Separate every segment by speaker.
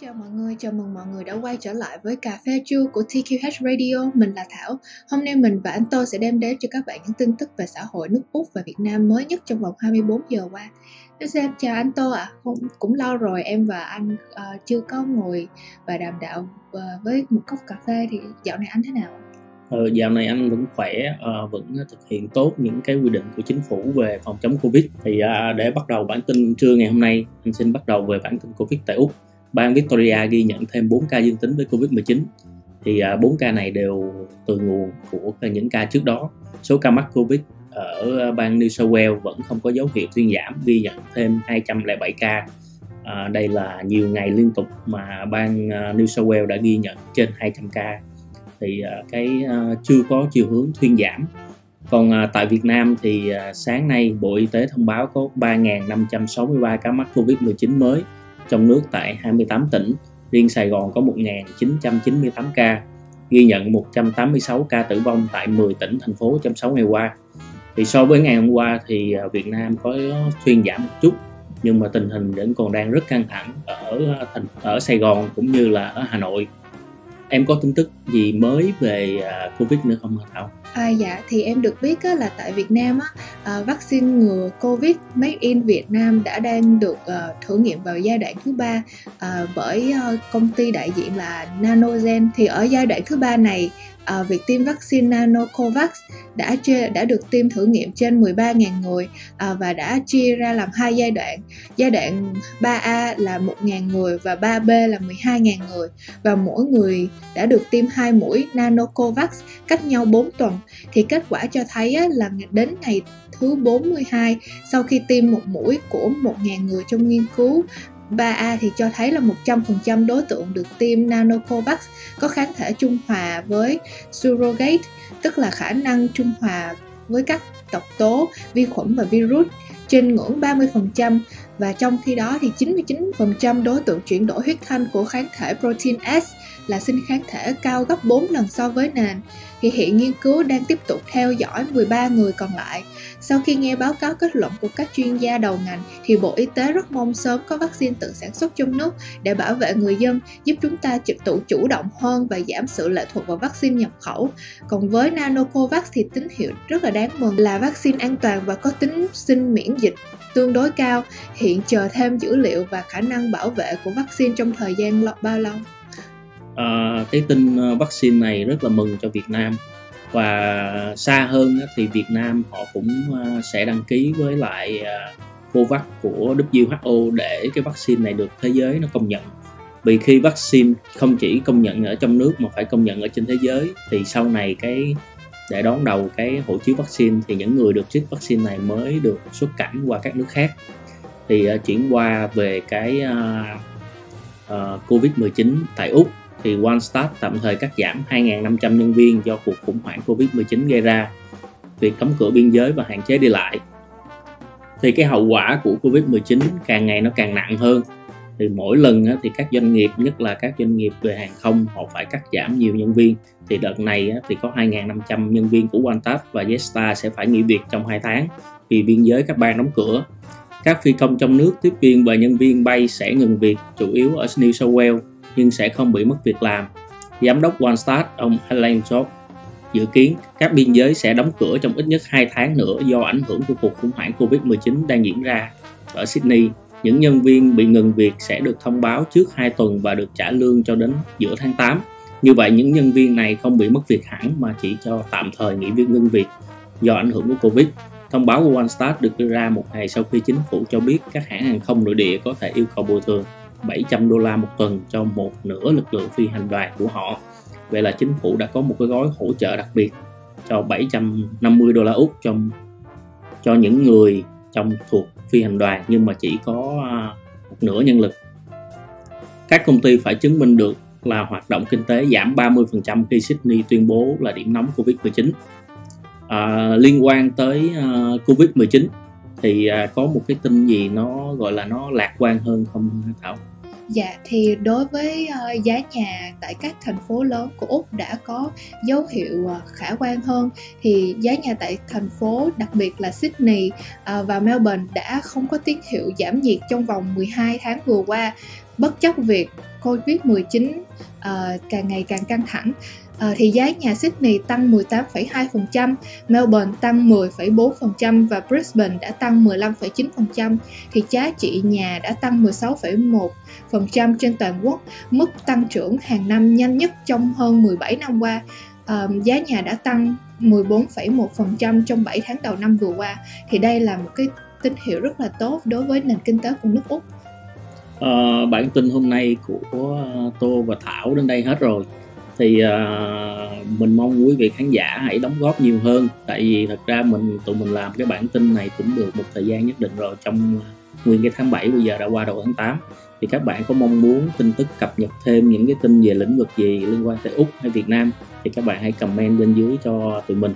Speaker 1: chào mọi người, chào mừng mọi người đã quay trở lại với cà phê trưa của TQH Radio. Mình là Thảo. Hôm nay mình và anh Tô sẽ đem đến cho các bạn những tin tức về xã hội nước Úc và Việt Nam mới nhất trong vòng 24 giờ qua. Nên xem chào anh Tô ạ. À. Không, cũng lâu rồi em và anh uh, chưa có ngồi và đàm đạo uh, với một cốc cà phê thì dạo này anh thế nào?
Speaker 2: Ừ, dạo này anh vẫn khỏe, uh, vẫn thực hiện tốt những cái quy định của chính phủ về phòng chống Covid. Thì uh, để bắt đầu bản tin trưa ngày hôm nay, anh xin bắt đầu về bản tin Covid tại Úc bang Victoria ghi nhận thêm 4 ca dương tính với Covid-19 thì à, 4 ca này đều từ nguồn của những ca trước đó. Số ca mắc Covid ở bang New South Wales vẫn không có dấu hiệu thuyên giảm, ghi nhận thêm 207 ca. À, đây là nhiều ngày liên tục mà bang à, New South Wales đã ghi nhận trên 200 ca. Thì à, cái à, chưa có chiều hướng thuyên giảm. Còn à, tại Việt Nam thì à, sáng nay Bộ Y tế thông báo có 3.563 ca mắc Covid-19 mới trong nước tại 28 tỉnh, riêng Sài Gòn có 1.998 ca, ghi nhận 186 ca tử vong tại 10 tỉnh, thành phố trong 6 ngày qua. Thì so với ngày hôm qua thì à, Việt Nam có thuyên giảm một chút, nhưng mà tình hình vẫn còn đang rất căng thẳng ở à, thành ở Sài Gòn cũng như là ở Hà Nội. Em có tin tức gì mới về à, Covid nữa không hả Thảo?
Speaker 1: À, dạ thì em được biết á, là tại Việt Nam á, à, vaccine ngừa Covid made in Việt Nam đã đang được à, thử nghiệm vào giai đoạn thứ ba à, bởi à, công ty đại diện là Nanogen. Thì ở giai đoạn thứ ba này à, việc tiêm vaccine Nanocovax đã chia, đã được tiêm thử nghiệm trên 13.000 người à, và đã chia ra làm hai giai đoạn. Giai đoạn 3A là 1.000 người và 3B là 12.000 người. Và mỗi người đã được tiêm hai mũi Nanocovax cách nhau 4 tuần thì kết quả cho thấy là đến ngày thứ 42 sau khi tiêm một mũi của 1.000 người trong nghiên cứu 3A thì cho thấy là 100% đối tượng được tiêm Nanocovax có kháng thể trung hòa với surrogate, tức là khả năng trung hòa với các độc tố, vi khuẩn và virus trên ngưỡng 30% và trong khi đó thì 99% đối tượng chuyển đổi huyết thanh của kháng thể protein S là sinh kháng thể cao gấp 4 lần so với nền thì hiện nghiên cứu đang tiếp tục theo dõi 13 người còn lại. Sau khi nghe báo cáo kết luận của các chuyên gia đầu ngành thì Bộ Y tế rất mong sớm có vaccine tự sản xuất trong nước để bảo vệ người dân, giúp chúng ta trực tụ chủ động hơn và giảm sự lệ thuộc vào vaccine nhập khẩu. Còn với Nanocovax thì tín hiệu rất là đáng mừng là vaccine an toàn và có tính sinh miễn dịch tương đối cao. Hiện chờ thêm dữ liệu và khả năng bảo vệ của vaccine trong thời gian bao lâu
Speaker 2: Ờ, cái tin ờ, vaccine này rất là mừng cho Việt Nam. Và xa hơn thì Việt Nam họ cũng ờ, sẽ đăng ký với lại COVAX của WHO để cái vaccine này được thế giới nó công nhận. Vì khi vaccine không chỉ công nhận ở trong nước mà phải công nhận ở trên thế giới thì sau này cái để đón đầu cái hộ chiếu vaccine thì những người được trích vaccine này mới được xuất cảnh qua các nước khác. Thì uh, chuyển qua về cái uh, uh, Covid-19 tại Úc thì OneStart tạm thời cắt giảm 2.500 nhân viên do cuộc khủng hoảng Covid-19 gây ra, việc đóng cửa biên giới và hạn chế đi lại. Thì cái hậu quả của Covid-19 càng ngày nó càng nặng hơn. Thì mỗi lần thì các doanh nghiệp, nhất là các doanh nghiệp về hàng không, họ phải cắt giảm nhiều nhân viên. Thì đợt này thì có 2.500 nhân viên của OneTap và Jetstar sẽ phải nghỉ việc trong 2 tháng vì biên giới các bang đóng cửa. Các phi công trong nước, tiếp viên và nhân viên bay sẽ ngừng việc, chủ yếu ở New South Wales nhưng sẽ không bị mất việc làm. Giám đốc OneStart ông Alan Job dự kiến các biên giới sẽ đóng cửa trong ít nhất 2 tháng nữa do ảnh hưởng của cuộc khủng hoảng Covid-19 đang diễn ra. Ở Sydney, những nhân viên bị ngừng việc sẽ được thông báo trước 2 tuần và được trả lương cho đến giữa tháng 8. Như vậy, những nhân viên này không bị mất việc hẳn mà chỉ cho tạm thời nghỉ việc ngưng việc do ảnh hưởng của Covid. Thông báo của OneStart được đưa ra một ngày sau khi chính phủ cho biết các hãng hàng không nội địa có thể yêu cầu bồi thường 700 đô la một tuần cho một nửa lực lượng phi hành đoàn của họ. Vậy là chính phủ đã có một cái gói hỗ trợ đặc biệt cho 750 đô la Úc trong cho những người trong thuộc phi hành đoàn nhưng mà chỉ có à, một nửa nhân lực. Các công ty phải chứng minh được là hoạt động kinh tế giảm 30% khi Sydney tuyên bố là điểm nóng Covid-19. À, liên quan tới à, uh, Covid-19 thì à, có một cái tin gì nó gọi là nó lạc quan hơn không Thảo?
Speaker 1: Dạ thì đối với uh, giá nhà tại các thành phố lớn của Úc đã có dấu hiệu uh, khả quan hơn thì giá nhà tại thành phố đặc biệt là Sydney uh, và Melbourne đã không có tín hiệu giảm nhiệt trong vòng 12 tháng vừa qua bất chấp việc Covid-19 uh, càng ngày càng căng thẳng À, thì giá nhà Sydney tăng 18,2%, Melbourne tăng 10,4% và Brisbane đã tăng 15,9%, thì giá trị nhà đã tăng 16,1% trên toàn quốc, mức tăng trưởng hàng năm nhanh nhất trong hơn 17 năm qua. À, giá nhà đã tăng 14,1% trong 7 tháng đầu năm vừa qua, thì đây là một cái tín hiệu rất là tốt đối với nền kinh tế của nước Úc.
Speaker 2: À, bản tin hôm nay của Tô và Thảo đến đây hết rồi thì uh, mình mong quý vị khán giả hãy đóng góp nhiều hơn. Tại vì thật ra mình tụi mình làm cái bản tin này cũng được một thời gian nhất định rồi trong ờ, nguyên cái tháng 7 bây giờ đã qua đầu tháng 8 thì các bạn có mong muốn tin tức cập nhật thêm những cái tin về lĩnh vực gì liên quan tới Úc hay Việt Nam thì các bạn hãy comment bên dưới cho tụi mình.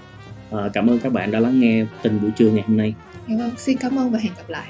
Speaker 2: À, cảm ơn các bạn đã lắng nghe tin buổi trưa ngày hôm nay.
Speaker 1: Cảm ơn xin cảm ơn và hẹn gặp lại.